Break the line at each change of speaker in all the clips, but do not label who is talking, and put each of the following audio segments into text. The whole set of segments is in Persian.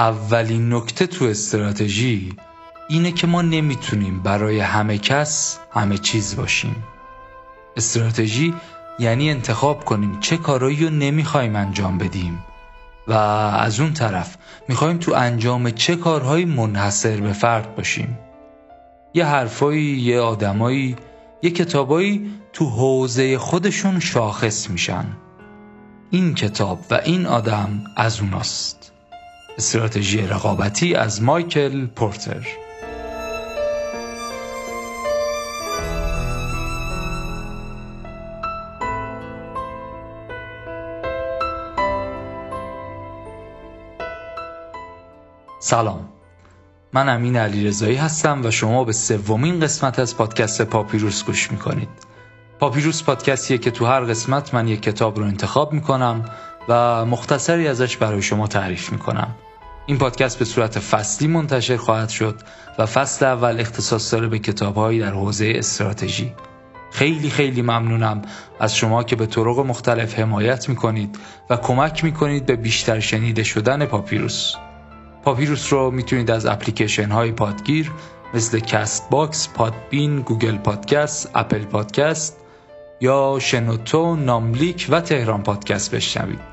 اولین نکته تو استراتژی اینه که ما نمی‌تونیم برای همه کس همه چیز باشیم. استراتژی یعنی انتخاب کنیم چه کارایی رو نمی‌خوایم انجام بدیم و از اون طرف می‌خوایم تو انجام چه کارهایی منحصر به فرد باشیم. یه حرفایی یه آدمایی یه کتابایی تو حوزه خودشون شاخص میشن. این کتاب و این آدم از اوناست. استراتژی رقابتی از مایکل پورتر. سلام. من امین علیرضایی هستم و شما به سومین قسمت از پادکست پاپیروس گوش می‌کنید. پاپیروس پادکستیه که تو هر قسمت من یک کتاب رو انتخاب می‌کنم و مختصری ازش برای شما تعریف می‌کنم. این پادکست به صورت فصلی منتشر خواهد شد و فصل اول اختصاص داره به کتابهایی در حوزه استراتژی. خیلی خیلی ممنونم از شما که به طرق مختلف حمایت می‌کنید و کمک می‌کنید به بیشتر شنیده شدن پاپیروس. پاپیروس رو می‌تونید از اپلیکیشن های پادگیر مثل کست باکس، پادبین، گوگل پادکست، اپل پادکست یا شنوتو، ناملیک و تهران پادکست بشنوید.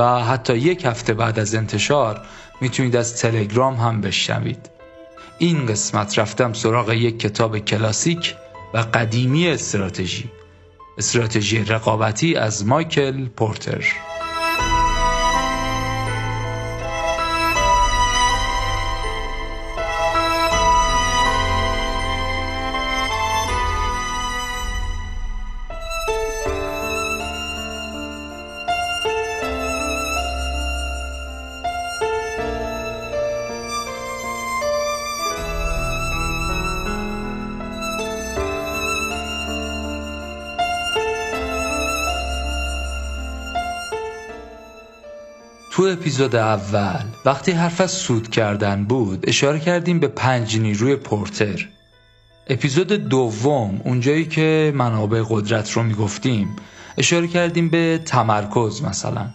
و حتی یک هفته بعد از انتشار می‌تونید از تلگرام هم بشنوید. این قسمت رفتم سراغ یک کتاب کلاسیک و قدیمی استراتژی استراتژی رقابتی از مایکل پورتر. اپیزود اول. وقتی حرف از سود کردن بود اشاره کردیم به پنج نیروی پورتر. اپیزود دوم اونجایی که منابع قدرت رو می‌گفتیم اشاره کردیم به تمرکز مثلا.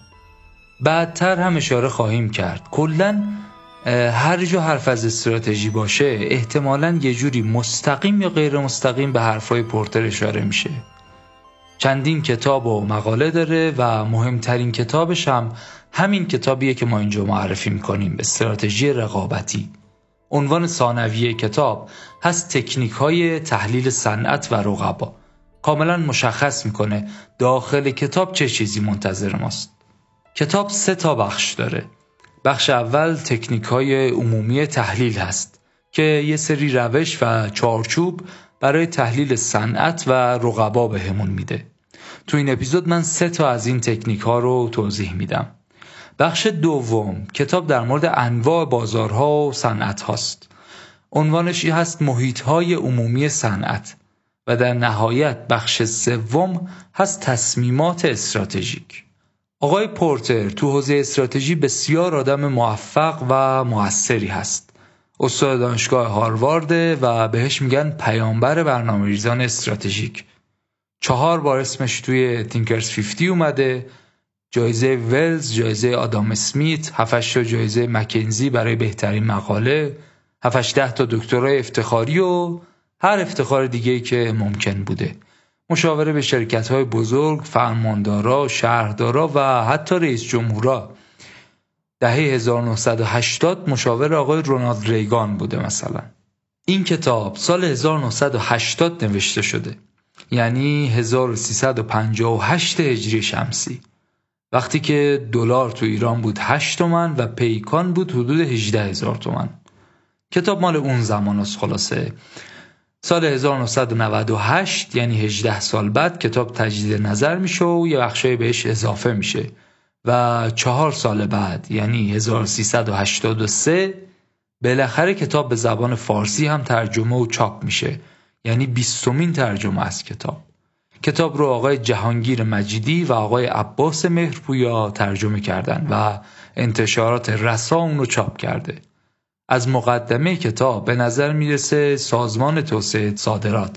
بعدتر هم اشاره خواهیم کرد. کلا هر جا حرف از استراتژی باشه احتمالا یه جوری مستقیم یا غیر مستقیم به حرفای پورتر اشاره میشه. چندین کتاب و مقاله داره و مهمترین کتابش هم همین کتابیه که ما اینجا معرفی می‌کنیم استراتژی رقابتی. عنوان ثانویه کتاب هست تکنیک های تحلیل صنعت و رقبا. کاملا مشخص می‌کنه داخل کتاب چه چیزی منتظر ماست. کتاب سه تا بخش داره. بخش اول تکنیک های عمومی تحلیل هست که یه سری روش و چارچوب برای تحلیل صنعت و رقبا بهمون میده. تو این اپیزود من سه تا از این تکنیک ها رو توضیح میدم. بخش دوم کتاب در مورد انواع بازارها و صنعت هاست. عنوانش هست محیط های عمومی صنعت و در نهایت بخش سوم هست تصمیمات استراتژیک. آقای پورتر تو حوزه استراتژی بسیار آدم موفق و موثری هست. استاد دانشگاه هاروارد و بهش میگن پیامبر برنامه ریزان استراتژیک چهار بار اسمش توی تینکرز 50 اومده جایزه ولز، جایزه آدام اسمیت، 7 تا جایزه مکنزی برای بهترین مقاله، 7 ده تا دکترای افتخاری و هر افتخار دیگه که ممکن بوده. مشاوره به شرکت های بزرگ، فرماندارا، شهردارا و حتی رئیس جمهورا. دهه 1980 مشاور آقای رونالد ریگان بوده مثلا. این کتاب سال 1980 نوشته شده. یعنی 1358 هجری شمسی. وقتی که دلار تو ایران بود 8 تومن و پیکان بود حدود 18 هزار تومن کتاب مال اون زمان است خلاصه سال 1998 یعنی 18 سال بعد کتاب تجدید نظر میشه و یه بخشای بهش اضافه میشه و چهار سال بعد یعنی 1383 بالاخره کتاب به زبان فارسی هم ترجمه و چاپ میشه. یعنی بیستمین ترجمه از کتاب. کتاب رو آقای جهانگیر مجیدی و آقای عباس مهرپویا ترجمه کردن و انتشارات رسا اون رو چاپ کرده. از مقدمه کتاب به نظر می‌رسه سازمان توسعه صادرات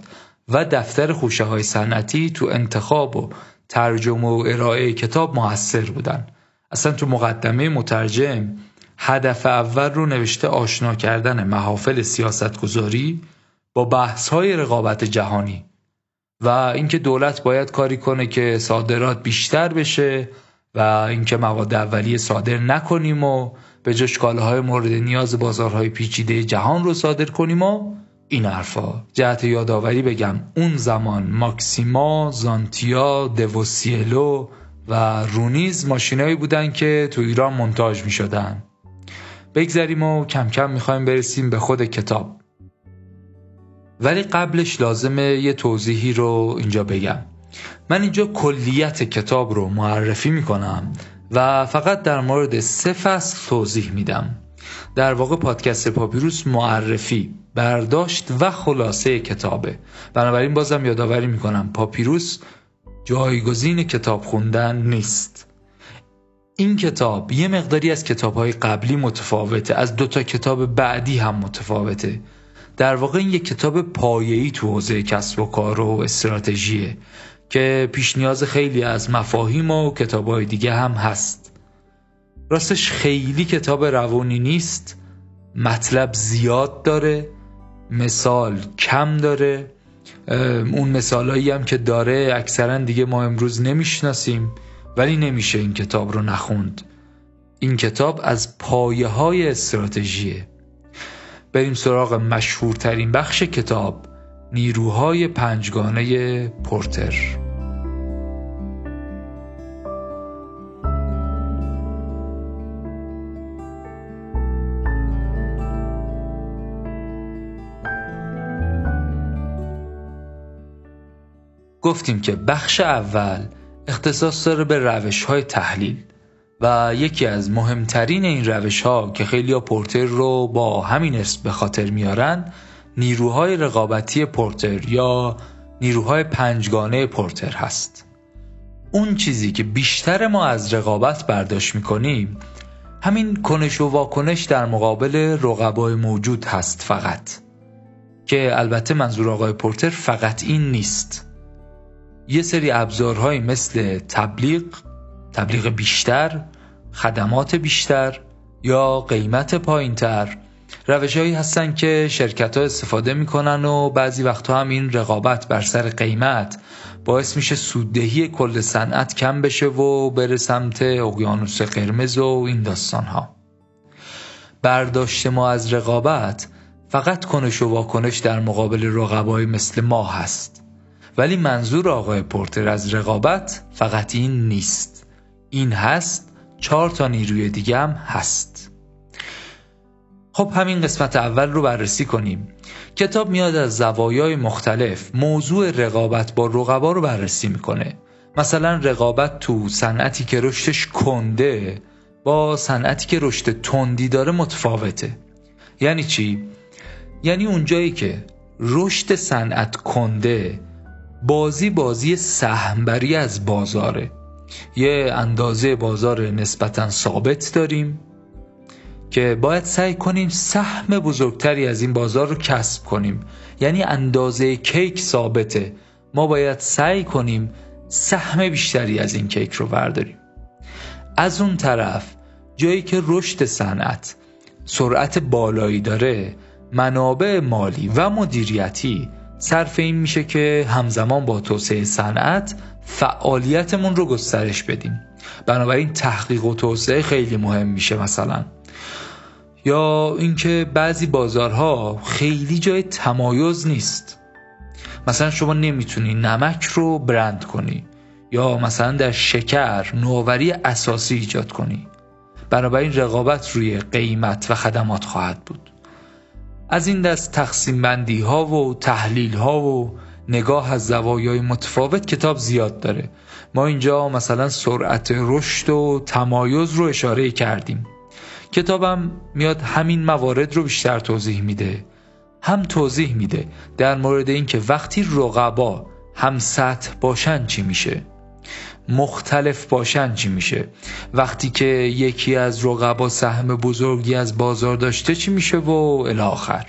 و دفتر خوشه های صنعتی تو انتخاب و ترجمه و ارائه کتاب موثر بودن. اصلا تو مقدمه مترجم هدف اول رو نوشته آشنا کردن محافل سیاستگذاری با بحث های رقابت جهانی و اینکه دولت باید کاری کنه که صادرات بیشتر بشه و اینکه مواد اولیه صادر نکنیم و به جاش کالاهای مورد نیاز بازارهای پیچیده جهان رو صادر کنیم و این حرفا. جهت یادآوری بگم اون زمان ماکسیما، زانتیا، دوسیلو و رونیز ماشینایی بودن که تو ایران منتاج می شدن بگذریم و کم کم می‌خوایم برسیم به خود کتاب. ولی قبلش لازمه یه توضیحی رو اینجا بگم. من اینجا کلیت کتاب رو معرفی می‌کنم و فقط در مورد سه فصل توضیح میدم. در واقع پادکست پاپیروس معرفی. برداشت و خلاصه کتابه. بنابراین بازم یادآوری می‌کنم پاپیروس جایگزین کتاب خوندن نیست. این کتاب یه مقداری از کتابهای قبلی متفاوته از دوتا کتاب بعدی هم متفاوته. در واقع این یک کتاب پایه‌ای تو حوزه کسب و کار و استراتژیه که پیش نیاز خیلی از مفاهیم و کتابهای دیگه هم هست. راستش خیلی کتاب روانی نیست مطلب زیاد داره مثال کم داره. اون مثالایی هم که داره اکثرا دیگه ما امروز نمی‌شناسیم ولی نمیشه این کتاب رو نخوند. این کتاب از پایه های استراتژیه. بریم سراغ مشهورترین بخش کتاب نیروهای پنجگانه پورتر. گفتیم که بخش اول اختصاص داره به روش های تحلیل و یکی از مهمترین این روش ها که خیلی ها پورتر رو با همین اسم به خاطر میارن نیروهای رقابتی پورتر یا نیروهای پنجگانه پورتر هست. اون چیزی که بیشتر ما از رقابت برداشت می‌کنیم همین کنش و واکنش در مقابل رقبای موجود هست فقط که البته منظور آقای پورتر فقط این نیست. یه سری ابزارهایی مثل تبلیغ تبلیغ بیشتر خدمات بیشتر یا قیمت پایینتر. روش هایی هستن که شرکت ها استفاده می‌کنن و بعضی وقتها هم این رقابت بر سر قیمت. باعث میشه سوددهی کل صنعت کم بشه و بره سمت اقیانوس قرمز و این داستان ها برداشت ما از رقابت فقط کنش و واکنش در مقابل رقبای مثل ما هست. ولی منظور آقای پورتر از رقابت فقط این نیست. این هست چهار تا نیروی دیگه هم هست. خب همین قسمت اول رو بررسی کنیم. کتاب میاد از زوایای مختلف موضوع رقابت با رقبا رو بررسی می‌کنه. مثلا رقابت تو صنعتی که رشدش کنده با صنعتی که رشد تندی داره متفاوته. یعنی چی؟ یعنی اونجایی که رشد صنعت کنده بازی بازی سهمبری از بازاره. یه اندازه بازار نسبتا ثابت داریم که باید سعی کنیم سهم بزرگتری از این بازار رو کسب کنیم. یعنی اندازه کیک ثابته. ما باید سعی کنیم سهم بیشتری از این کیک رو برداریم. از اون طرف جایی که رشد صنعت سرعت بالایی داره منابع مالی و مدیریتی صرف این میشه که همزمان با توسعه صنعت فعالیتمون رو گسترش بدیم. بنابراین تحقیق و توسعه خیلی مهم میشه مثلا. یا اینکه بعضی بازارها خیلی جای تمایز نیست. مثلا شما نمی‌تونی نمک رو برند کنی یا مثلا در شکر نوآوری اساسی ایجاد کنی. بنابراین رقابت روی قیمت و خدمات خواهد بود. از این دست تقسیم بندی ها و تحلیل ها و نگاه از زوایای متفاوت کتاب زیاد داره. ما اینجا مثلا سرعت رشد و تمایز رو اشاره کردیم. کتابم میاد همین موارد رو بیشتر توضیح میده. هم توضیح میده در مورد اینکه وقتی رقبا هم سطح باشن چی میشه. مختلف باشن چی میشه؟ وقتی که یکی از رقبا سهم بزرگی از بازار داشته چی میشه و الاخر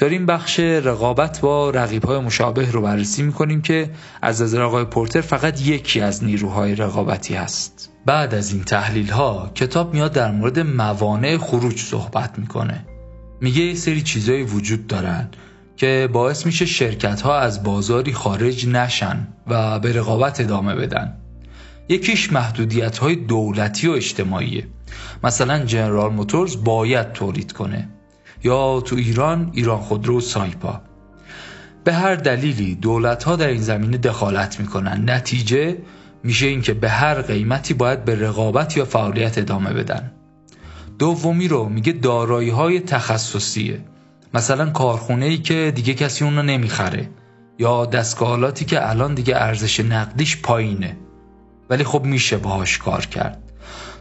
داریم بخش رقابت با رقیب های مشابه رو بررسی می‌کنیم که از نظر آقای پورتر فقط یکی از نیروهای رقابتی هست. بعد از این تحلیل ها کتاب میاد در مورد موانع خروج صحبت می‌کنه. میگه یه سری چیزایی وجود دارن. که باعث میشه شرکت ها از بازاری خارج نشن و به رقابت ادامه بدن. یکیش محدودیت های دولتی و اجتماعیه. مثلا جنرال موتورز باید تولید کنه. یا تو ایران ایران خودرو و سایپا. به هر دلیلی دولت ها در این زمینه دخالت می‌کنن. نتیجه میشه اینکه به هر قیمتی باید به رقابت یا فعالیت ادامه بدن. دومی رو میگه دارایی های تخصصیه. مثلا کارخونه ای که دیگه کسی اون رو نمی‌خره یا دستگاهاتی که الان دیگه ارزش نقدیش پایینه. ولی خب میشه باهاش کار کرد.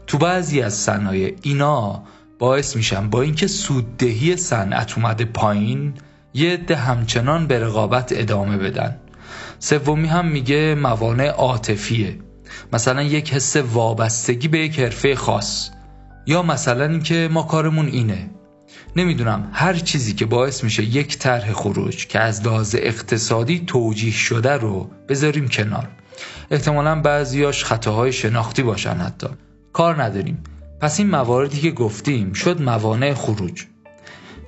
تو بعضی از صنایع اینا باعث میشن با اینکه سوددهی صنعت اومده پایین یه عده همچنان به رقابت ادامه بدن. سومی هم میگه موانع عاطفیه. مثلا یک حس وابستگی به یک حرفه خاص. یا مثلا اینکه ما کارمون اینه. نمی‌دونم هر چیزی که باعث میشه یک طرح خروج که از لحاظ اقتصادی توجیه شده رو بذاریم کنار. احتمالا بعضیاش خطاهای شناختی باشن حتی. کار نداریم. پس این مواردی که گفتیم شد موانع خروج.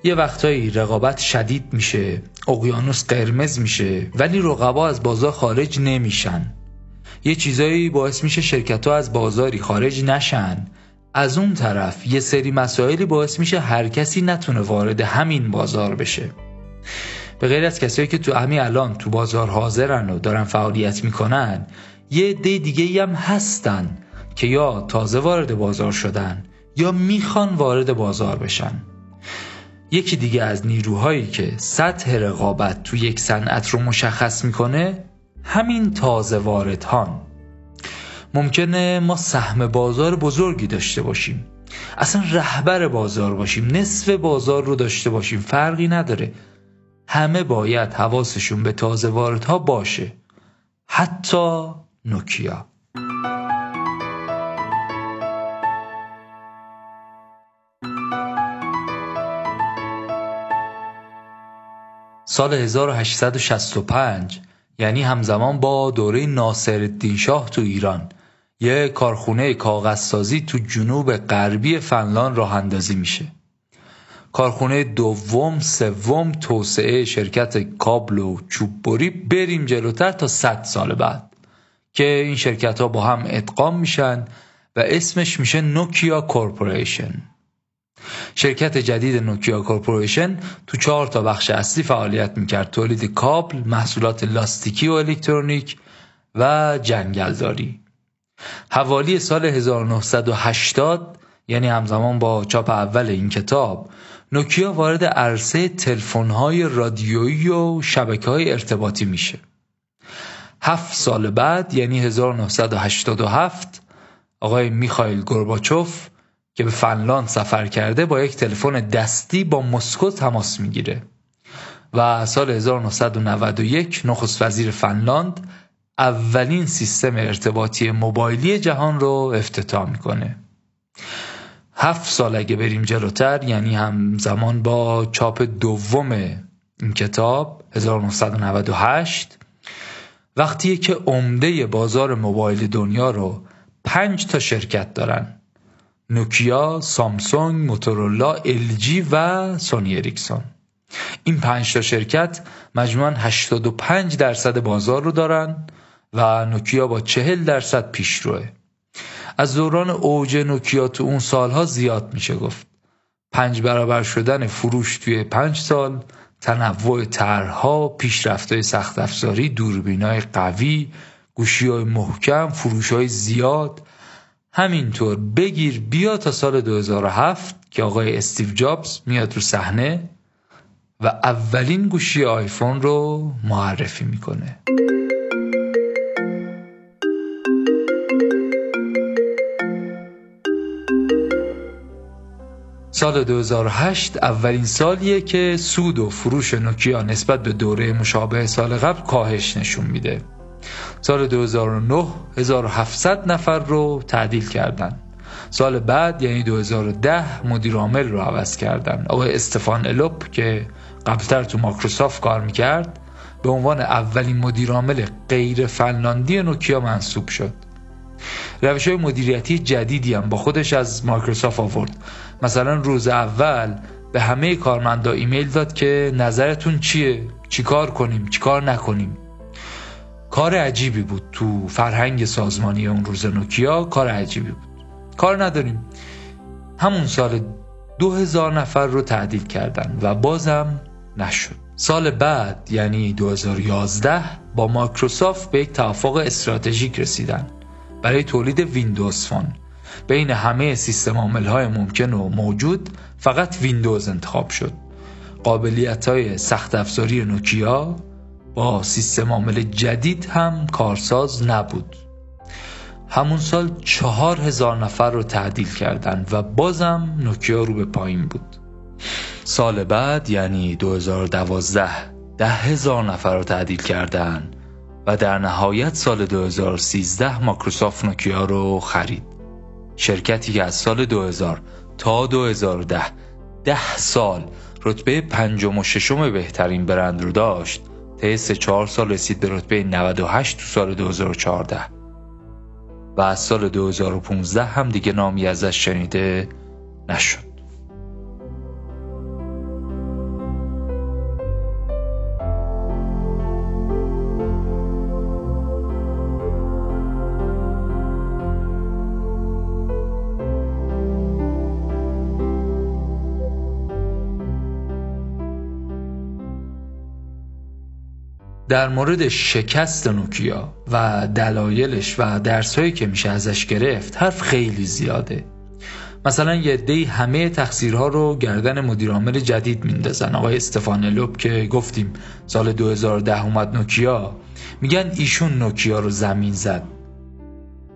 یه وقتایی رقابت شدید میشه اقیانوس قرمز میشه ولی رقبا از بازار خارج نمیشن. یه چیزایی باعث میشه شرکت ها از بازاری خارج نشن. از اون طرف یه سری مسائلی باعث میشه هر کسی نتونه وارد همین بازار بشه. به غیر از کسایی که تو همین الان تو بازار حاضرن و دارن فعالیت می‌کنن یه عده دیگه هم هستن که یا تازه وارد بازار شدن یا می‌خوان وارد بازار بشن. یکی دیگه از نیروهایی که سطح رقابت تو یک صنعت رو مشخص می‌کنه همین تازه واردهان. ممکنه ما سهم بازار بزرگی داشته باشیم. اصلا رهبر بازار باشیم نصف بازار رو داشته باشیم فرقی نداره. همه باید حواسشون به تازه واردها باشه. حتی نوکیا. سال 1865 یعنی همزمان با دوره ناصرالدین شاه تو ایران. یه کارخونه کاغذسازی تو جنوب غربی فنلاند راه اندازی میشه. کارخونه دوم سوم توسعه شرکت کابل و چوببری بریم جلوتر تا 100 سال بعد که این شرکت ها با هم ادغام میشن و اسمش میشه نوکیا کورپوریشن. شرکت جدید نوکیا کورپوریشن تو چهار تا بخش اصلی فعالیت می‌کرد. تولید کابل، محصولات لاستیکی و الکترونیک و جنگلداری. حوالی سال 1980 یعنی همزمان با چاپ اول این کتاب نوکیا وارد عرصه تلفن‌های رادیویی و های ارتباطی میشه. هفت سال بعد یعنی 1987 آقای میخایل گورباچوف که به فنلاند سفر کرده با یک تلفن دستی با مسکو تماس می‌گیره. و سال 1991 نخست وزیر فنلاند اولین سیستم ارتباطی موبایلی جهان رو افتتاح می‌کنه. هفت سال اگه بریم جلوتر یعنی هم زمان با چاپ دوم این کتاب 1998 وقتی که عمده بازار موبایل دنیا رو پنج تا شرکت دارن. نوکیا، سامسونگ، موتورولا، الژی و سونی اریکسون. این پنج تا شرکت مجموعاً 85 درصد بازار رو دارن. و نوکیا با 40 درصد پیشروه از دوران اوج نوکیا تو اون سالها زیاد میشه گفت. پنج برابر شدن فروش توی پنج سال تنوع طرحها پیشرفتهای سخت افزاری دوربینای قوی گوشی های محکم فروش های زیاد. همینطور بگیر بیا تا سال 2007 که آقای استیو جابز میاد رو صحنه و اولین گوشی آیفون رو معرفی می‌کنه. سال 2008 اولین سالیه که سود و فروش نوکیا نسبت به دوره مشابه سال قبل کاهش نشون میده. سال 2009 1700 نفر رو تعدیل کردن. سال بعد یعنی 2010 مدیر عامل رو عوض کردن. آقای استفان الوپ که قبلتر تو مایکروسافت کار می‌کرد به عنوان اولین مدیرعامل غیر فنلاندی نوکیا منصوب شد. روش های مدیریتی جدیدی هم با خودش از مایکروسافت آورد. مثلا روز اول به همه کارمندا ایمیل داد که نظرتون چیه؟ چیکار کنیم؟ چیکار نکنیم؟ کار عجیبی بود تو فرهنگ سازمانی اون روز نوکیا کار عجیبی بود. کار نداریم. همون سال دو هزار نفر رو تعدیل کردن و بازم نشد. سال بعد یعنی 2011 با مایکروسافت به یک توافق استراتژیک رسیدن. برای تولید ویندوز فون. بین همه سیستم عامل های ممکن و موجود فقط ویندوز انتخاب شد. قابلیت های سخت افزاری نوکیا با سیستم عامل جدید هم کارساز نبود. همون سال چهار هزار نفر رو تعدیل کردند و بازم نوکیا رو به پایین بود. سال بعد یعنی 2012 ده هزار نفر رو تعدیل کردن و در نهایت سال 2013 مایکروسافت نوکیا رو خرید. شرکتی که از سال 2000 تا 2010 ده سال رتبه پنجم و ششم بهترین برند رو داشت. طی سه چهار سال رسید به رتبه 98 تو سال 2014 و از سال 2015 هم دیگه نامی ازش شنیده نشد. در مورد شکست نوکیا و دلایلش و درسهایی که میشه ازش گرفت حرف خیلی زیاده. مثلا یه دی همه تقصیرها رو گردن مدیرعامل جدید میندازن. آقای استفان لوب که گفتیم سال 2010 اومد نوکیا میگن ایشون نوکیا رو زمین زد.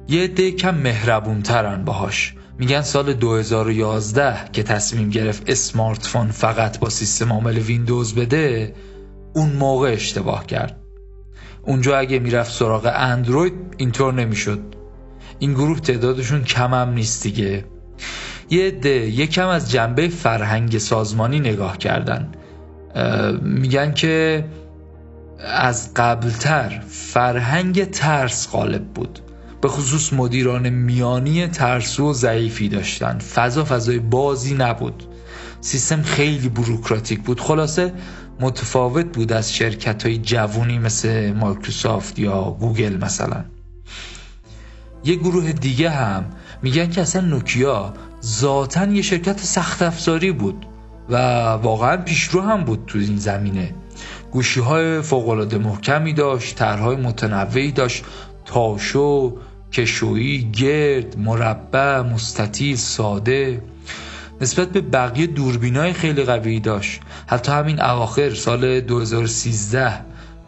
یه دی کم مهربون ترن باهاش. میگن سال 2011 که تصمیم گرفت اسمارت فون فقط با سیستم عامل ویندوز بده اون موقع اشتباه کرد. اونجا اگه می‌رفت سراغ اندروید اینطور نمی‌شد. این گروه تعدادشون کم هم نیست دیگه. یه ده یکم از جنبه فرهنگ سازمانی نگاه کردن. میگن که از قبلتر فرهنگ ترس غالب بود. به خصوص مدیران میانی ترسو و ضعیفی داشتن. فضا فضای بازی نبود. سیستم خیلی بروکراتیک بود. خلاصه متفاوت بود از شرکت های جوونی مثل مایکروسافت یا گوگل مثلا. یه گروه دیگه هم میگن که اصلا نوکیا ذاتا یه شرکت سخت افزاری بود و واقعا پیشرو هم بود تو این زمینه. گوشی های فوقلاده محکمی داشت طرحهای متنوعی داشت تاشو کشویی گرد مربع مستطیل ساده. نسبت به بقیه دوربینای خیلی قوی داشت. حتی همین اواخر سال 2013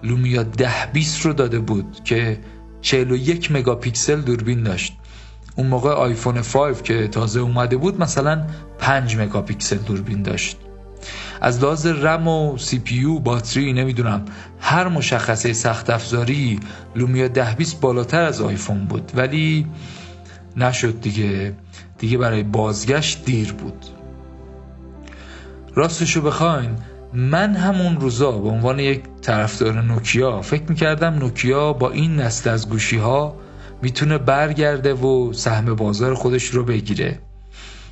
لومیا 10 20 رو داده بود که 41 مگاپیکسل دوربین داشت. اون موقع آیفون 5 که تازه اومده بود مثلا 5 مگاپیکسل دوربین داشت. از لحاظ رم و CPU باتری نمی‌دونم هر مشخصه سخت افزاری لومیا 10 20 بالاتر از آیفون بود. ولی نشد دیگه. دیگه برای بازگشت دیر بود. راستشو بخواین من همون روزا به عنوان یک طرفدار نوکیا فکر می‌کردم نوکیا با این نسل از گوشی ها می‌تونه برگرده و سهم بازار خودش رو بگیره.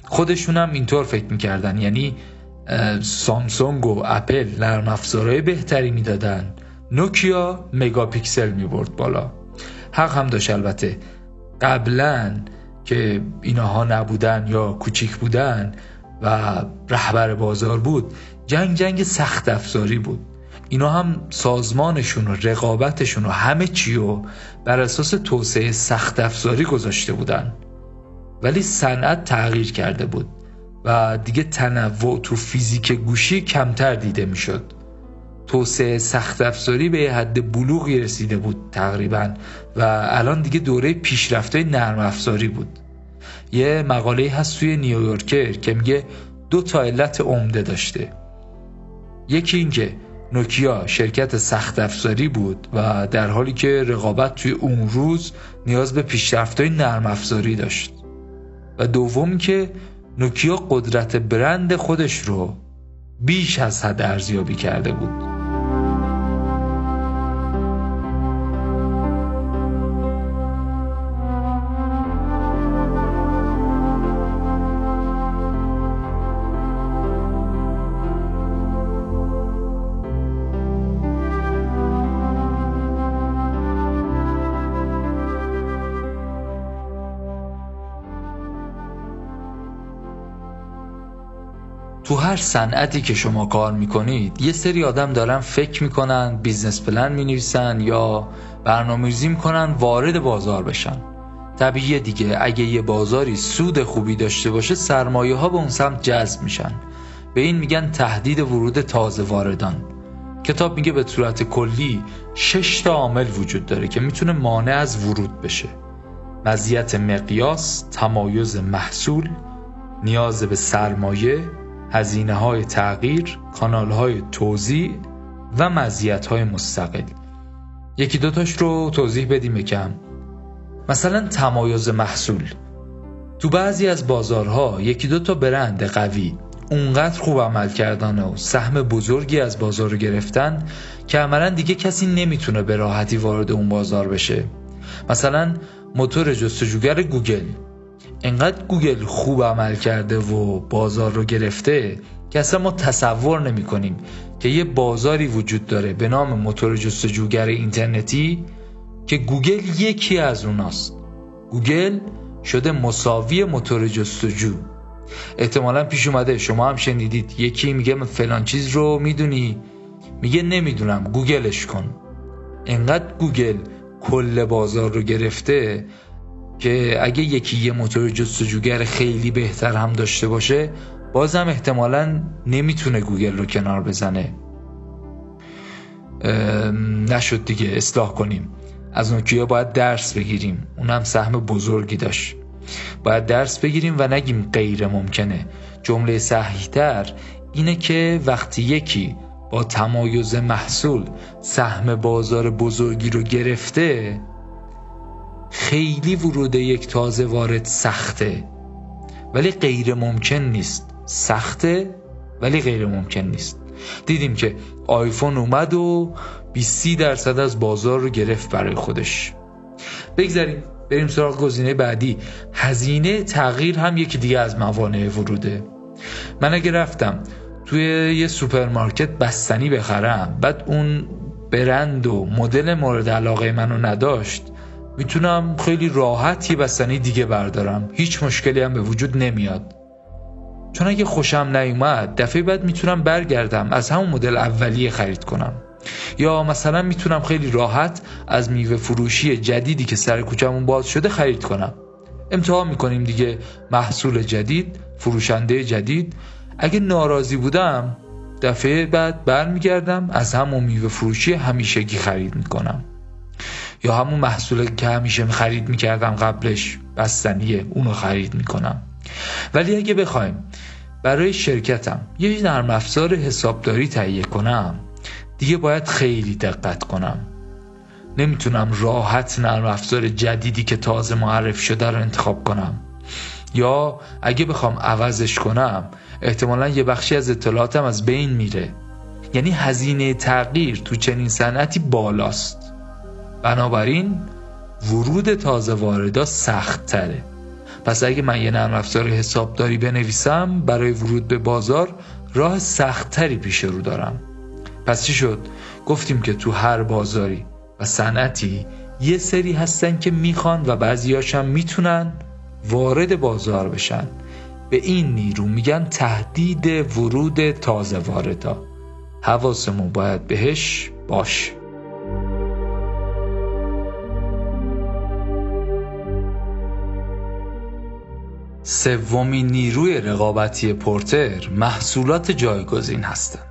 خودشون هم اینطور فکر می‌کردن یعنی سامسونگ و اپل نرم افزارهای بهتری می‌دادن. نوکیا مگاپیکسل می‌برد بالا. حق هم داشت البته. قبلا که اینها نبودن یا کوچیک بودن و رهبر بازار بود جنگ جنگ سخت افزاری بود. اینا هم سازمانشون و رقابتشون و همه چی و بر اساس توسعه سخت افزاری گذاشته بودن. ولی صنعت تغییر کرده بود و دیگه تنوع تو فیزیک گوشی کمتر دیده می‌شد. توسعه سخت افزاری به حد بلوغی رسیده بود تقریبا و الان دیگه دوره پیشرفته نرم افزاری بود. یه مقاله هست توی نیویورکر که میگه دو تا علت عمده داشته. یکی اینکه نوکیا شرکت سخت افزاری بود و در حالی که رقابت توی اون روز نیاز به پیشرفت‌های نرم افزاری داشت. و دوم که نوکیا قدرت برند خودش رو بیش از حد ارزیابی کرده بود. تو هر صنعتی که شما کار می‌کنید یه سری آدم دارن فکر می‌کنن business plan می‌نویسن یا برنامه‌ریزی می‌کنن وارد بازار بشن. طبیعیه دیگه اگه یه بازاری سود خوبی داشته باشه سرمایه ها به اون سمت جذب میشن. به این میگن تهدید ورود تازه واردان. کتاب میگه به صورت کلی شش تا عامل وجود داره که می‌تونه مانع از ورود بشه. مزیت مقیاس، تمایز محصول، نیاز به سرمایه، هزینه های تغییر، کانال های توضیح و مزیت های مستقل. یکی دوتاش رو توضیح بدیم کم مثلا تمایز محصول. تو بعضی از بازارها یکی دو تا برند قوی اونقدر خوب عمل کردن و سهم بزرگی از بازار رو گرفتن که عملا دیگه کسی نمی‌تونه به راحتی وارد اون بازار بشه. مثلا موتور جستجوگر گوگل. انقدر گوگل خوب عمل کرده و بازار رو گرفته که اصلا ما تصور نمی کنیم که یه بازاری وجود داره به نام موتور جستجوگر اینترنتی که گوگل یکی از اوناست. گوگل شده مساوی موتور جستجو. احتمالا پیش اومده. شما هم شنیدید. یکی میگه من فلان چیز رو می‌دونی. میگه نمی‌دونم. گوگلش کن. انقدر گوگل کل بازار رو گرفته که اگه یکی یه موتور جستجوگر خیلی بهتر هم داشته باشه بازم احتمالا نمی‌تونه گوگل رو کنار بزنه. نشد دیگه اصلاح کنیم. از نوکیا باید درس بگیریم. اونم سهم بزرگی داشت. باید درس بگیریم و نگیم غیر ممکنه. جمله صحیحتر اینه که وقتی یکی با تمایز محصول سهم بازار بزرگی رو گرفته خیلی ورود یک تازه وارد سخته. ولی غیر ممکن نیست. سخته ولی غیر ممکن نیست. دیدیم که آیفون اومد و 20 درصد از بازار رو گرفت برای خودش. بگذاریم بریم سراغ گزینه بعدی. هزینه تغییر هم یکی دیگه از موانع وروده. من اگه رفتم توی یه سوپرمارکت بستنی بخرم بعد اون برند و مدل مورد علاقه منو نداشت می‌تونم خیلی راحت یه بستنی دیگه بردارم. هیچ مشکلی هم به وجود نمیاد. چون اگه خوشم نیومد دفعه بعد می‌تونم برگردم از همون مدل اولیه خرید کنم. یا مثلا می‌تونم خیلی راحت از میوه فروشی جدیدی که سر کوچمون باز شده خرید کنم. امتحان می‌کنیم دیگه محصول جدید فروشنده جدید. اگه ناراضی بودم دفعه بعد برمیگردم از همون میوه فروشی همیشگی خرید می‌کنم. یا همون محصول که همیشه خرید می‌کردم قبلش بستنیه اونو خرید می‌کنم. ولی اگه بخوایم برای شرکتم یه نرم افزار حسابداری تهیه کنم دیگه باید خیلی دقت کنم. نمی‌تونم راحت نرم افزار جدیدی که تازه معرف شده رو انتخاب کنم. یا اگه بخوام عوضش کنم احتمالا یه بخشی از اطلاعاتم از بین میره. یعنی هزینه تغییر تو چنین صنعتی بالاست. بنابراین ورود تازه واردا سخت تره پس اگه من یه نرم افزار حسابداری بنویسم برای ورود به بازار راه سختتری پیش رو دارم. پس چی شد؟ گفتیم که تو هر بازاری و صنعتی یه سری هستن که می‌خوان و بعضیاش هم می‌تونن وارد بازار بشن. به این نیرو میگن تهدید ورود تازه واردا حواسمون باید بهش باشه. سومین نیروی رقابتی پورتر محصولات جایگزین هستند.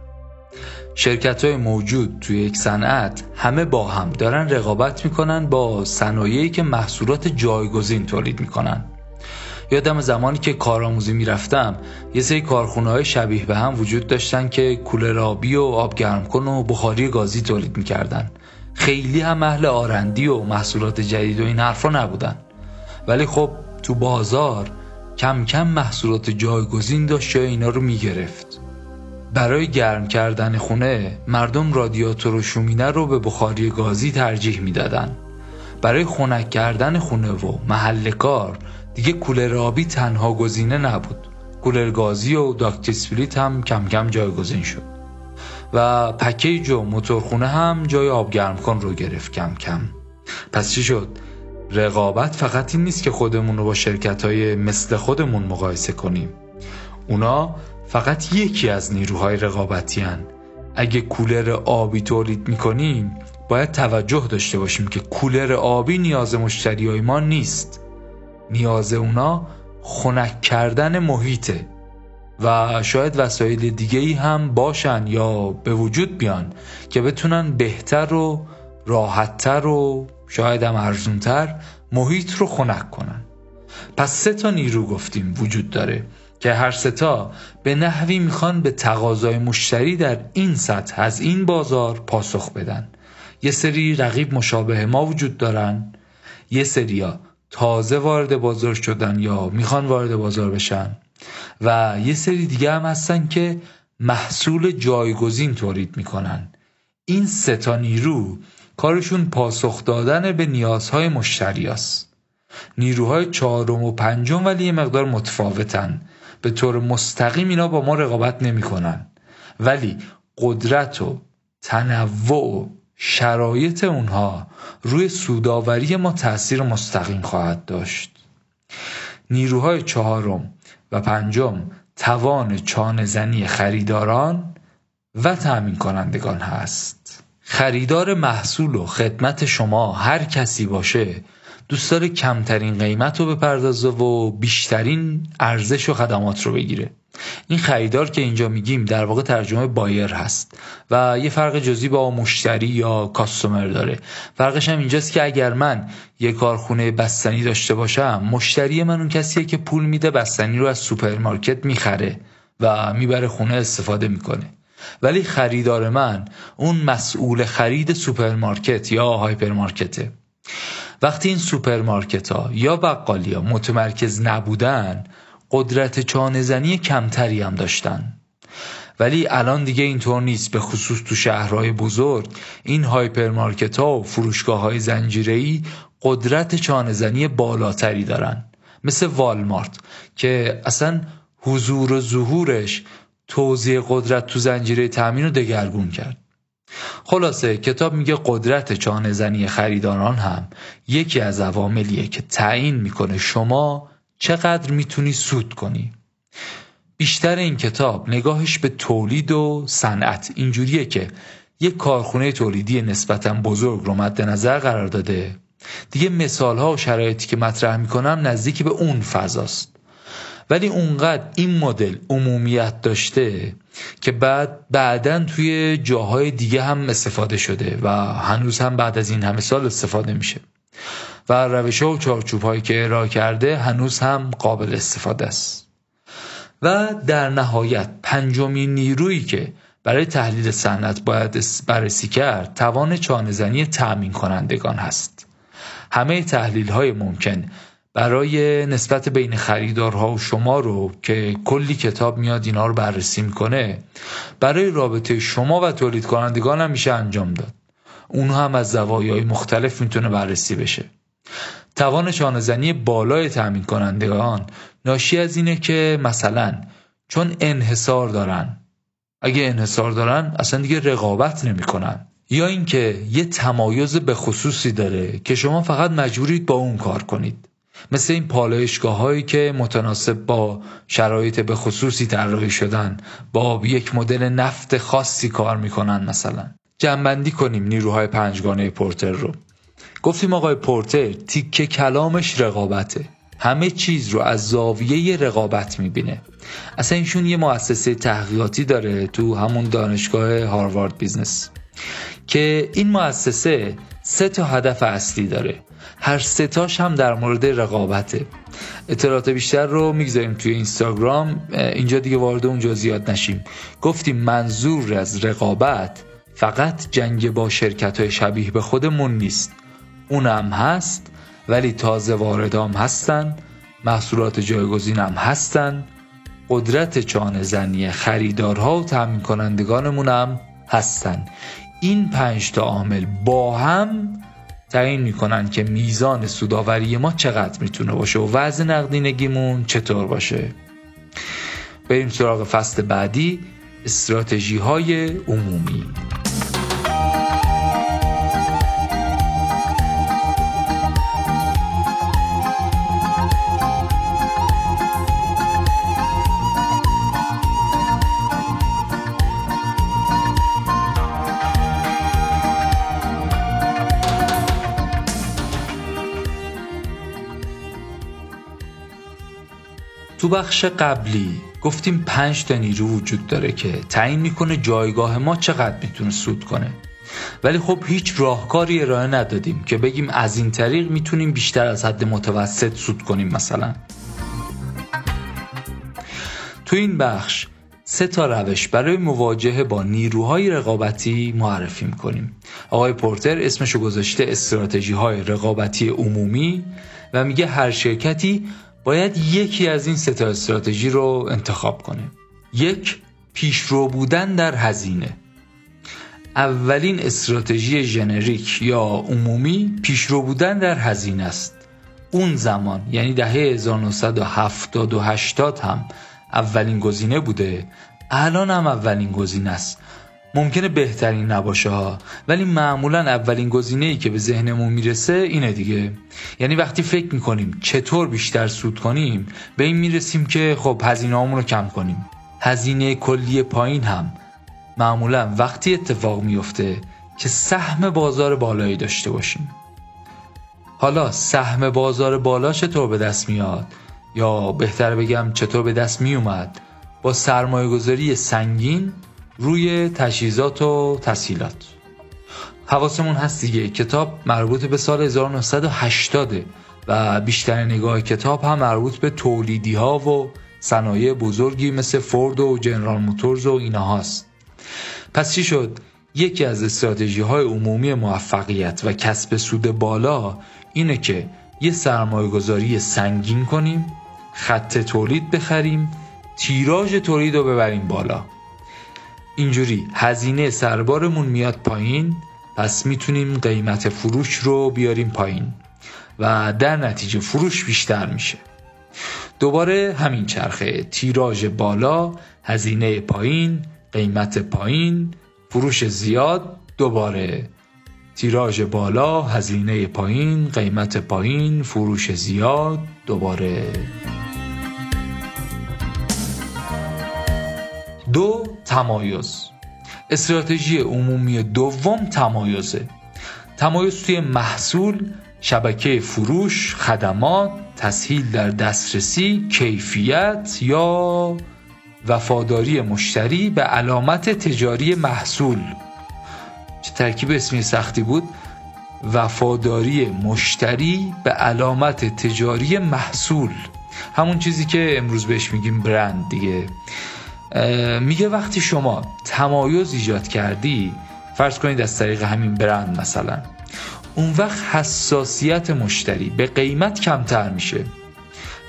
شرکت های موجود توی یک صنعت همه با هم دارن رقابت می‌کنن با صنایعی که محصولات جایگزین تولید می‌کنن. یادم زمانی که کارآموزی می‌رفتم یه سری کارخونه های شبیه به هم وجود داشتن که کولر آبی و آب گرم کن و بخاری گازی تولید می‌کردن. خیلی هم اهل آرندی و محصولات جدید و این حرفا نبودن. ولی خب تو بازار کم کم محصولات جایگزین داشت جای اینا رو می‌گرفت. برای گرم کردن خونه مردم رادیاتور و شومینه رو به بخاری گازی ترجیح می‌دادن. برای خنک کردن خونه و محل کار دیگه کولر آبی تنها گزینه نبود. کولر گازی و داکت اسپلیت هم کم کم جایگزین شد. و پکیج و موتورخونه هم جای آب گرم کن رو گرفت کم کم. پس چی شد؟ رقابت فقط این نیست که خودمون رو با شرکت های مثل خودمون مقایسه کنیم اونا فقط یکی از نیروهای رقابتی هن. اگه کولر آبی تولید می‌کنیم باید توجه داشته باشیم که کولر آبی نیاز مشتری های ما نیست نیاز اونا خنک کردن محیطه و شاید وسایل دیگه ای هم باشن یا به وجود بیان که بتونن بهتر و راحتتر و شاید هم ارزونتر محیط رو خنک کنن. پس سه تا نیرو گفتیم وجود داره که هر ستا به نحوی می‌خوان به تقاضای مشتری در این سطح از این بازار پاسخ بدن. یه سری رقیب مشابه ما وجود دارن. یه سریا تازه وارد بازار شدن یا می‌خوان وارد بازار بشن. و یه سری دیگه هم هستن که محصول جایگزین تولید می‌کنن. این ستا نیرو کارشون پاسخ دادن به نیازهای مشتری است. نیروهای چهارم و پنجم ولی یه مقدار متفاوتن. به طور مستقیم اینا با ما رقابت نمی‌کنن. ولی قدرت و تنوع و شرایط اونها روی سوداوری ما تاثیر مستقیم خواهد داشت. نیروهای چهارم و پنجم توان چانه زنی خریداران و تأمین کنندگان هست. خریدار محصول و خدمت شما هر کسی باشه دوست داره کمترین قیمت رو بپردازه و بیشترین ارزش و خدمات رو بگیره. این خریدار که اینجا میگیم در واقع ترجمه بایر هست و یه فرق جزئی با مشتری یا کاستومر داره. فرقش هم اینجاست که اگر من یه کارخونه بستنی داشته باشم مشتری من اون کسیه که پول میده بستنی رو از سوپرمارکت می‌خره و می‌بره خونه استفاده می‌کنه. ولی خریدار من اون مسئول خرید سوپرمارکت یا هایپرمارکته. وقتی این سوپرمارکت ها یا بقالی ها متمرکز نبودن قدرت چانه‌زنی کمتری هم داشتن. ولی الان دیگه اینطور نیست به خصوص تو شهرهای بزرگ این هایپرمارکت ها و فروشگاه های زنجیری قدرت چانهزنی بالاتری دارن. مثل والمارت که اصلا حضور و ظهورش توزیع قدرت تو زنجیره تأمین رو دگرگون کرد. خلاصه کتاب میگه قدرت چانه زنی خریداران هم یکی از عواملیه که تعیین می‌کنه شما چقدر می‌تونی سود کنی. بیشتر این کتاب نگاهش به تولید و صنعت. اینجوریه که یک کارخونه تولیدی نسبتا بزرگ رو مد نظر قرار داده. دیگه مثال ها و شرایطی که مطرح می‌کنم نزدیک به اون فضاست. ولی اونقدر این مدل عمومیت داشته که بعد بعدا توی جاهای دیگه هم استفاده شده و هنوز هم بعد از این همه سال استفاده میشه. و روش ها و چارچوب هایی که ارائه کرده هنوز هم قابل استفاده است. و در نهایت پنجمین نیرویی که برای تحلیل صنعت باید بررسی کرد توان چانهزنی تأمین کنندگان هست. همه تحلیل های ممکن برای نسبت بین خریدارها و شما رو که کلی کتاب میاد اینا رو بررسی می‌کنه برای رابطه شما و تولید کنندگان هم میشه انجام داد. اون هم از زوایای مختلف می‌تونه بررسی بشه. توان چانهزنی بالای تأمین کنندگان ناشی از اینه که مثلا چون انحصار دارن اگه انحصار دارن اصلا دیگه رقابت نمی‌کنن. یا اینکه یه تمایز به خصوصی داره که شما فقط مجبورید با اون کار کنید. مثل این پالایشگاه هایی که متناسب با شرایط به خصوصی طراحی شدن با یک مدل نفت خاصی کار می‌کنن مثلا. جمع‌بندی کنیم نیروهای پنجگانه پورتر رو. گفتیم آقای پورتر تیکه کلامش رقابته. همه چیز رو از زاویه رقابت می‌بینه. اصلا ایشون یه مؤسسه تحقیقاتی داره تو همون دانشگاه Harvard Business. که این مؤسسه سه تا هدف اصلی داره. هر ستاش هم در مورد رقابته. اطلاعات بیشتر رو می‌گذاریم توی اینستاگرام. اینجا دیگه وارد اونجا زیاد نشیم. گفتیم منظور از رقابت فقط جنگ با شرکت های شبیه به خودمون نیست. اونم هست ولی تازه واردام هستن محصولات جایگزین هم هستن. قدرت چانه زنی خریدارها و تامین کنندگانمون هم هستن. این پنج تا عامل با هم تعیین می‌کنن که میزان سوداوری ما چقدر می‌تونه باشه و وضع نقدینگیمون چطور باشه. بریم سراغ فصل بعدی استراتژی های عمومی. تو بخش قبلی گفتیم پنج تا نیرو وجود داره که تعیین می‌کنه جایگاه ما چقدر می‌تونه سود کنه. ولی خب هیچ راهکاری ارائه ندادیم که بگیم از این طریق می‌تونیم بیشتر از حد متوسط سود کنیم مثلا. تو این بخش سه تا روش برای مواجهه با نیروهای رقابتی معرفی می‌کنیم. آقای پورتر اسمشو گذاشته استراتژی های رقابتی عمومی و میگه هر شرکتی باید یکی از این ستا استراتژی رو انتخاب کنه. یک پیشرو بودن در هزینه. اولین استراتژی ژنریک یا عمومی پیشرو بودن در هزینه است. اون زمان یعنی دهه 1970 و 80 هم اولین گزینه بوده. الان هم اولین گزینه است. ممکنه بهترین نباشه ها. ولی معمولا اولین گزینه ای که به ذهنمون می‌رسه اینه دیگه. یعنی وقتی فکر می‌کنیم چطور بیشتر سود کنیم به این می‌رسیم که خب هزینه رو کم کنیم. هزینه کلی پایین هم. معمولا وقتی اتفاق میفته که سهم بازار بالایی داشته باشیم. حالا سهم بازار بالا چطور به دست میاد؟ یا بهتر بگم چطور به دست میومد؟ با سرمایه گذاری سنگین روی تجهیزات و تسهیلات. حواسمون هست دیگه. کتاب مربوط به سال 1980 و بیشتر نگاه کتاب هم مربوط به تولیدی ها و صنایع بزرگی مثل فورد و جنرال موتورز و اینا هست پس چی شد؟ یکی از استراتژی های عمومی موفقیت و کسب سود بالا اینه که یه سرمایه گذاری سنگین کنیم خط تولید بخریم تیراژ تولید رو ببریم بالا. اینجوری هزینه سربارمون میاد پایین پس می‌تونیم قیمت فروش رو بیاریم پایین و در نتیجه فروش بیشتر میشه. دوباره همین چرخه تیراژ بالا هزینه پایین قیمت پایین فروش زیاد دوباره تیراژ بالا هزینه پایین قیمت پایین فروش زیاد دوباره. دو تمایز. استراتژی عمومی دوم تمایزه. تمایز توی محصول شبکه فروش خدمات تسهیل در دسترسی کیفیت یا وفاداری مشتری به علامت تجاری محصول. چه ترکیب اسمی سختی بود؟ وفاداری مشتری به علامت تجاری محصول. همون چیزی که امروز بهش میگیم برند دیگه. میگه وقتی شما تمایز ایجاد کردی فرض کنید از طریق همین برند مثلا اون وقت حساسیت مشتری به قیمت کمتر میشه.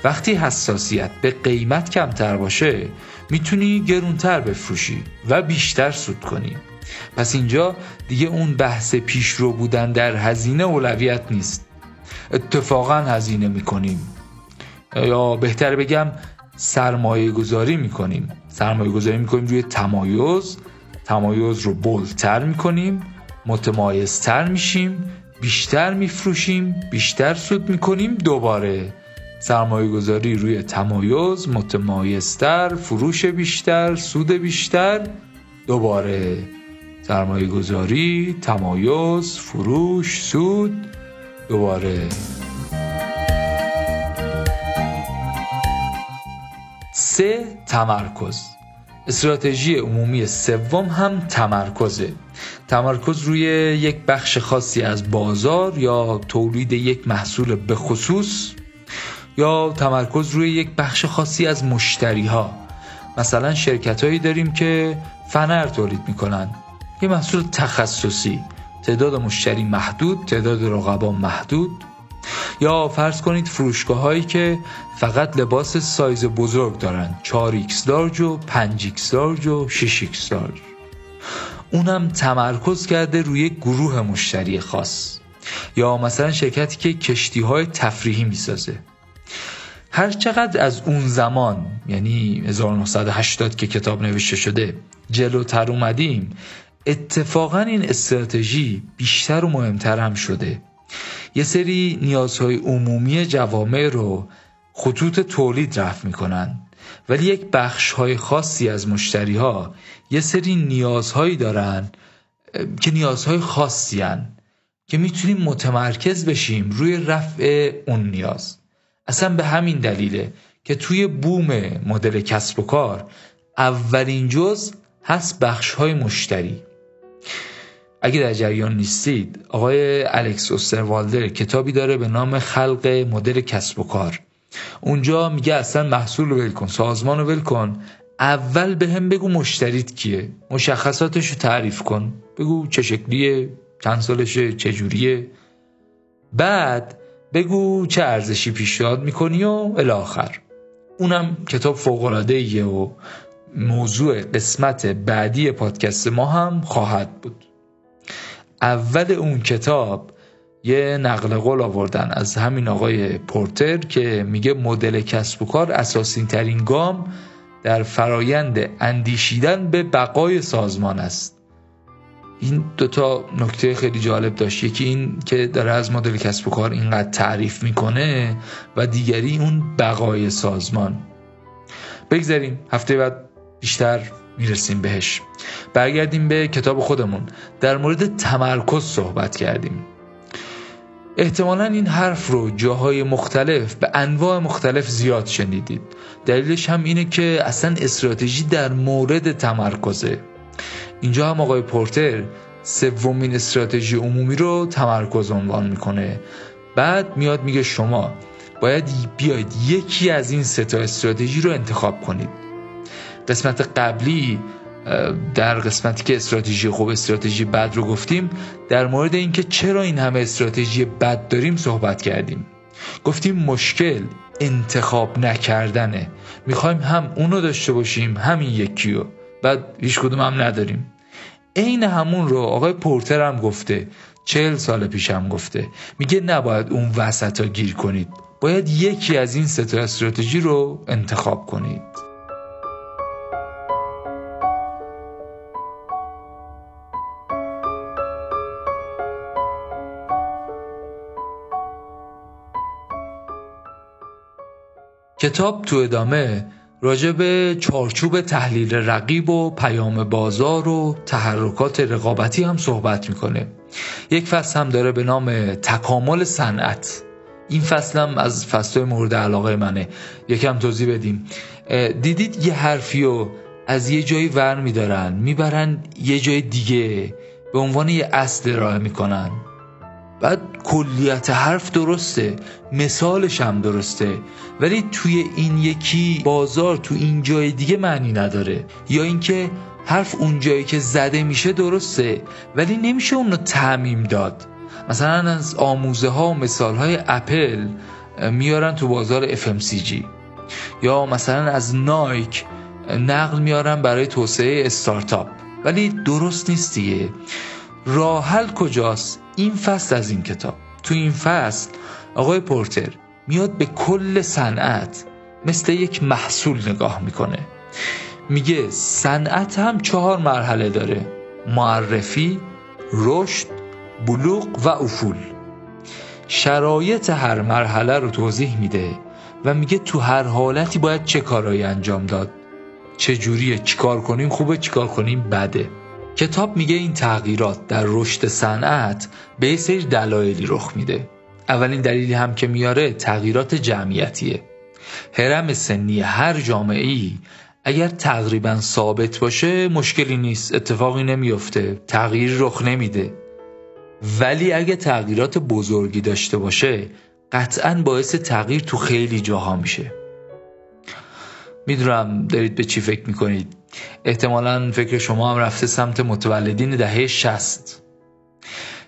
وقتی حساسیت به قیمت کمتر باشه می‌تونی گرونتر بفروشی و بیشتر سود کنی. پس اینجا دیگه اون بحث پیشرو بودن در هزینه اولویت نیست. اتفاقا هزینه می‌کنیم. یا بهتر بگم سرمایه گذاری می‌کنیم. سرمایه گذاری می‌کنیم روی تمایز. تمایز رو بلتر می‌کنیم متمایزتر میشیم بیشتر میفروشیم بیشتر سود می‌کنیم دوباره. سرمایه گذاری روی تمایز متمایزتر فروش بیشتر سود بیشتر دوباره. سرمایه گذاری تمایز فروش سود دوباره. سه تمرکز. استراتژی عمومی سوم هم تمرکزه. تمرکز روی یک بخش خاصی از بازار یا تولید یک محصول به خصوص یا تمرکز روی یک بخش خاصی از مشتری ها مثلا شرکت هایی داریم که فنر تولید می‌کنن. یه محصول تخصصی. تعداد مشتری محدود تعداد رقبا محدود. یا فرض کنید فروشگاه هایی که فقط لباس سایز بزرگ دارن 4x لارج و 5x لارج و 6x لارج. اونم تمرکز کرده روی گروه مشتری خاص. یا مثلا شرکتی که کشتی های تفریحی می‌سازه. هر چقدر از اون زمان یعنی 1980 که کتاب نوشته شده جلوتر اومدیم اتفاقا این استراتژی بیشتر و مهمتر هم شده. یه سری نیازهای عمومی جوامع رو خطوط تولید رفت می‌کنن. ولی یک بخش های خاصی از مشتری ها یه سری نیازهایی دارن که نیازهای خاصی هن که می‌تونیم متمرکز بشیم روی رفع اون نیاز. اصلا به همین دلیله که توی بوم مدل کسب و کار اولین جز هست بخش های مشتری. اگه در جریان نیستید آقای الکس اوستروالدر کتابی داره به نام خلق مدل کسب و کار. اونجا میگه اصلا محصول رو ول کن سازمان رو ول کن. اول به هم بگو مشتریت کیه. مشخصاتش رو تعریف کن. بگو چه شکلیه چند سالشه چه جوریه. بعد بگو چه ارزشی پیشنهاد می‌کنی و الاخر اونم کتاب فوقلاده و موضوع قسمت بعدی پادکست ما هم خواهد بود. اول اون کتاب یه نقل قول آوردن از همین آقای پورتر که میگه مدل کسب و کار اساسین ترین گام در فرایند اندیشیدن به بقای سازمان است. این دوتا نکته خیلی جالب داشت. یکی این که داره از مدل کسب و کار اینقدر تعریف می‌کنه و دیگری اون بقای سازمان. بگذاریم هفته بعد بیشتر می‌رسیم بهش. برگردیم به کتاب خودمون. در مورد تمرکز صحبت کردیم. احتمالا این حرف رو جاهای مختلف به انواع مختلف زیاد شنیدید. دلیلش هم اینه که اصلا استراتژی در مورد تمرکزه. اینجا هم آقای پورتر سومین استراتژی عمومی رو تمرکز عنوان می‌کنه. بعد میاد میگه شما باید بیاید یکی از این سه تا استراتژی رو انتخاب کنید. قسمت قبلی در قسمتی که استراتژی خوب استراتژی بد رو گفتیم در مورد اینکه چرا این همه استراتژی بد داریم صحبت کردیم. گفتیم مشکل انتخاب نکردنه. می‌خوایم هم اونو داشته باشیم همین یکیو. بعد هیچ کدوم هم نداریم. عین همون رو آقای پورتر هم گفته چهل سال پیش هم گفته. میگه نباید اون وسط ها گیر کنید. باید یکی از این ستا استراتژی رو انتخاب کنید. کتاب تو ادامه راجع به چارچوب تحلیل رقیب و پیام بازار و تحرکات رقابتی هم صحبت می‌کنه. یک فصل هم داره به نام تکامل صنعت. این فصل هم از فصل مورد علاقه منه. یکم توضیح بدیم. دیدید یه حرفی رو از یه جایی ور میدارن می‌برن یه جای دیگه به عنوان یه اصل ارائه می‌کنن. بعد کلیت حرف درسته مثالش هم درسته. ولی توی این یکی بازار تو این جای دیگه معنی نداره. یا اینکه حرف اون جایی که زده میشه درسته ولی نمیشه اون رو تعمیم داد. مثلا از آموزه ها و مثال های اپل میارن تو بازار FMCG یا مثلا از نایک نقل میارن برای توسعه استارتاپ. ولی درست نیست دیگه. راحل کجاست؟ این فصل از این کتاب. تو این فصل آقای پورتر میاد به کل صنعت مثل یک محصول نگاه می‌کنه. میگه صنعت هم چهار مرحله داره. معرفی رشد بلوغ و افول. شرایط هر مرحله رو توضیح میده و میگه تو هر حالتی باید چه کارایی انجام داد؟ چه جوریه؟ چیکار کنیم؟ خوبه؟ چیکار کنیم؟ بده. کتاب میگه این تغییرات در رشد صنعت به سری دلایلی رخ میده. اولین دلیلی هم که میاره تغییرات جمعیتیه. هرم سنی هر جامعه ای اگر تقریبا ثابت باشه مشکلی نیست اتفاقی نمیفته تغییر رخ نمیده. ولی اگه تغییرات بزرگی داشته باشه قطعا باعث تغییر تو خیلی جاها میشه. می‌دونم دارید به چی فکر می‌کنید. احتمالا فکر شما هم رفته سمت متولدین دهه شست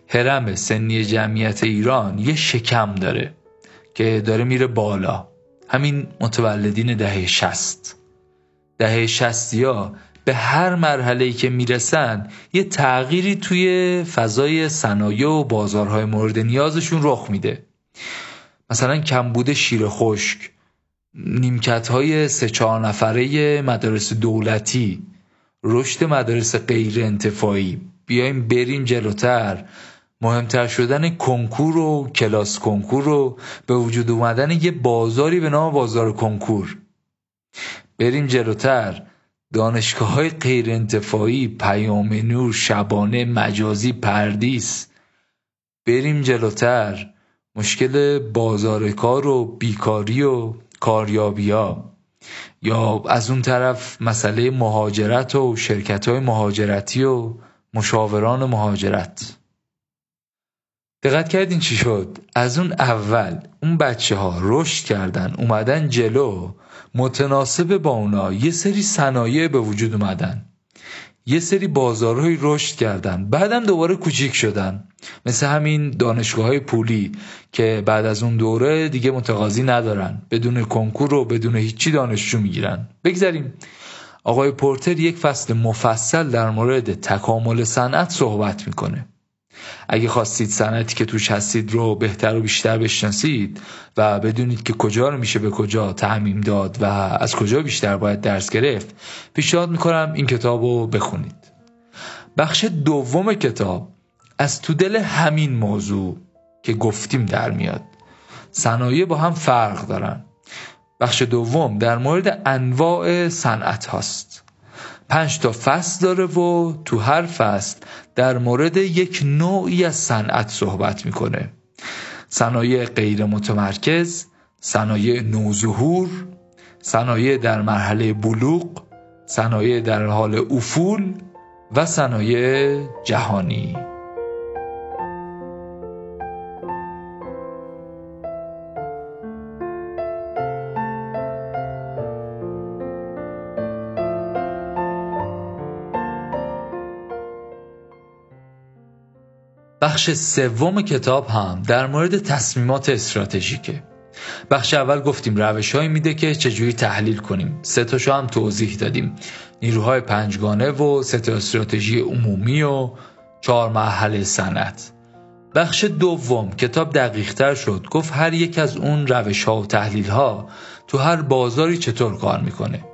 هرم سنی جمعیت ایران یه شکم داره که داره میره بالا. همین متولدین دهه شست دهه شستی ها به هر مرحله ای که می‌رسن یه تغییری توی فضای صنایع و بازارهای مورد نیازشون رخ میده. مثلا کمبود شیر خشک نیمکت های سه چهار نفره مدارس دولتی رشد مدارس غیر انتفاعی. بیایم بریم جلوتر. مهمتر شدن کنکور و کلاس کنکور و به وجود اومدن یه بازاری به نام بازار کنکور. بریم جلوتر. دانشگاه های غیر انتفاعی پیام نور شبانه مجازی پردیس. بریم جلوتر. مشکل بازار کار و بیکاری و کاریابی ها یا از اون طرف مسئله مهاجرت و شرکت های مهاجرتی و مشاوران مهاجرت. دقت کردین چی شد؟ از اون اول اون بچه ها رشد کردن اومدن جلو متناسب با اونا یه سری صنایع به وجود اومدن. یه سری بازارهایی رشد کردن. بعدم دوباره کوچیک شدن. مثل همین دانشگاه های پولی که بعد از اون دوره دیگه متقاضی ندارن. بدون کنکور و بدون هیچی دانشجو می‌گیرن. بگذاریم آقای پورتر یک فصل مفصل در مورد تکامل صنعت صحبت می‌کنه. اگه خواستید صنعتی که توش هستید رو بهتر و بیشتر بشناسید و بدونید که کجا رو میشه به کجا تعمیم داد و از کجا بیشتر باید درس گرفت پیشنهاد می‌کنم این کتاب رو بخونید. بخش دوم کتاب از تو دل همین موضوع که گفتیم در میاد. صنایع با هم فرق دارن. بخش دوم در مورد انواع صنعت هاست. پنج تا فصل داره و تو هر فصل در مورد یک نوعی از صنعت صحبت می‌کنه. صنایع غیر متمرکز صنایع نوظهور صنایع در مرحله بلوغ صنایع در حال افول و صنایع جهانی. بخش سوم کتاب هم در مورد تصمیمات استراتژیکه. بخش اول گفتیم روش میده که چجوری تحلیل کنیم. سه تاشو هم توضیح دادیم. نیروهای پنجگانه و سه استراتژی عمومی و چهار مرحله صنعت. بخش دوم کتاب دقیق تر شد. گفت هر یک از اون روش ها و تحلیل ها تو هر بازاری چطور کار می‌کنه.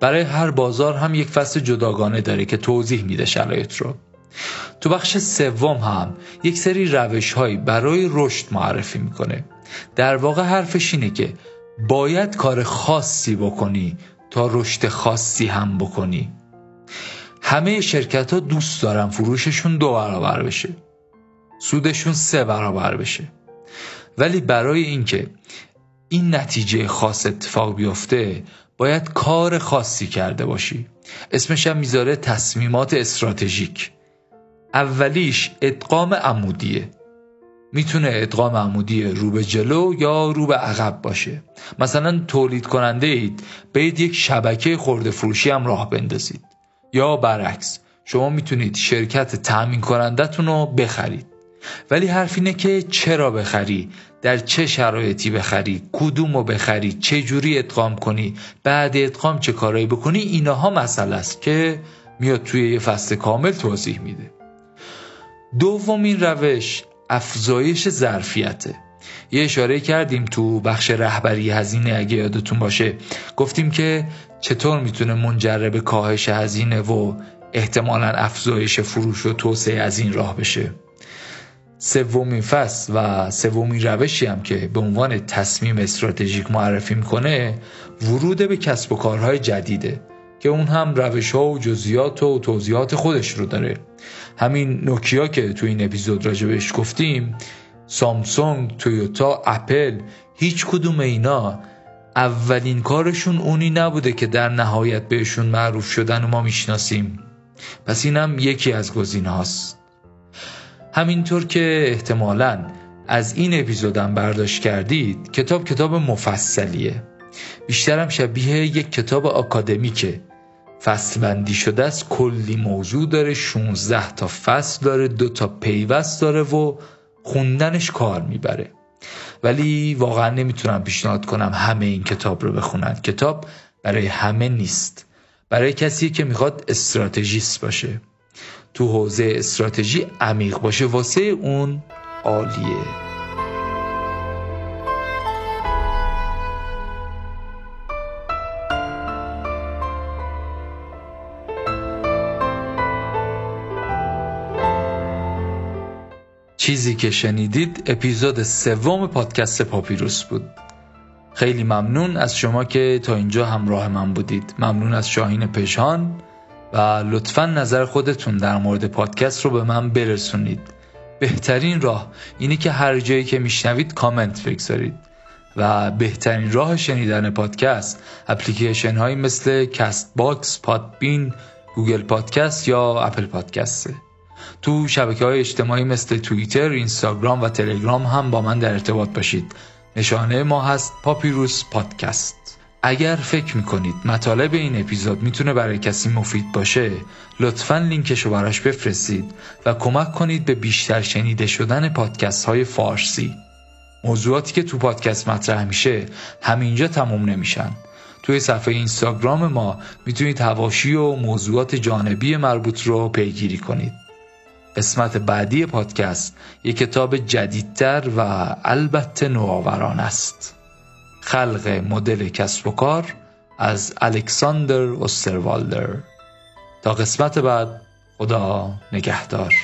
برای هر بازار هم یک فصل جداگانه داره که توضیح میده شرایط رو. تو بخش سوم هم یک سری روش هایی برای رشد معرفی می‌کنه. در واقع حرفش اینه که باید کار خاصی بکنی تا رشد خاصی هم بکنی. همه شرکت ها دوست دارن فروششون دو برابر بشه. سودشون سه برابر بشه. ولی برای اینکه این نتیجه خاص اتفاق بیفته باید کار خاصی کرده باشی. اسمش هم می‌ذاره تصمیمات استراتژیک. اولیش ادغام عمودیه. می‌تونه ادغام عمودی رو به جلو یا رو به عقب باشه. مثلا تولید کننده اید. باید یک شبکه خورده فروشی هم راه بندازید. یا برعکس شما می‌تونید شرکت تأمین کنندتون رو بخرید. ولی حرف اینه که چرا بخری؟ در چه شرایطی بخری؟ کدوم رو بخری؟ چه جوری ادغام کنی؟ بعد ادغام چه کارایی بکنی؟ اینها مسئله است که میاد توی یه فصل کامل توضیح میده. دومین روش افزایش ظرفیته. یه اشاره کردیم تو بخش رهبری هزینه اگه یادتون باشه. گفتیم که چطور می‌تونه منجر به کاهش هزینه و احتمالا افزایش فروش و توسعه از این راه بشه. سومین فصل و سومین روشی هم که به عنوان تصمیم استراتژیک معرفی می‌کنه ورود به کسب و کارهای جدیده. که اون هم روش ها و جزیات و توضیحات خودش رو داره. همین نوکیا که تو این اپیزود راجبش گفتیم سامسونگ، تویوتا، اپل هیچ کدوم اینا اولین کارشون اونی نبوده که در نهایت بهشون معروف شدن و ما می‌شناسیم. پس اینم یکی از گزینه هاست. همینطور که احتمالا از این اپیزودم برداشت کردید کتاب کتاب مفصلیه. بیشترم شبیه یک کتاب آکادمیکه. فصل بندی شده است. کلی موضوع داره. 16 تا فصل داره. دو تا پیوست داره و خوندنش کار می‌بره. ولی واقعا نمی‌تونم پیشنهاد کنم همه این کتاب رو بخونن. کتاب برای همه نیست. برای کسی که می‌خواد استراتژیست باشه. تو حوزه استراتژی عمیق باشه. واسه اون عالیه. چیزی که شنیدید اپیزود سوم پادکست پاپیروس بود. خیلی ممنون از شما که تا اینجا همراه من بودید. ممنون از شاهین پشان و لطفا نظر خودتون در مورد پادکست رو به من برسونید. بهترین راه اینه که هر جایی که میشنوید کامنت بگذارید. و بهترین راه شنیدن پادکست اپلیکیشن هایی مثل Castbox، Podbean، Google Podcast یا Apple Podcast ه تو شبکه های اجتماعی مثل توییتر، اینستاگرام و تلگرام هم با من در ارتباط باشید. نشانه ما هست پاپیروس پادکست. اگر فکر می‌کنید مطالب این اپیزود می‌تونه برای کسی مفید باشه لطفا لینکشو براش بفرستید و کمک کنید به بیشتر شنیده شدن پادکست های فارسی. موضوعاتی که تو پادکست مطرح میشه همینجا تموم نمیشن. توی صفحه اینستاگرام ما می‌تونید هواشی و موضوعات جانبی مربوط رو پیگیری کنید. قسمت بعدی پادکست یک کتاب جدیدتر و البته نوآوران است. خلق مدل کسب و کار از الکساندر اوستروالدر. تا قسمت بعد خدا نگهدار.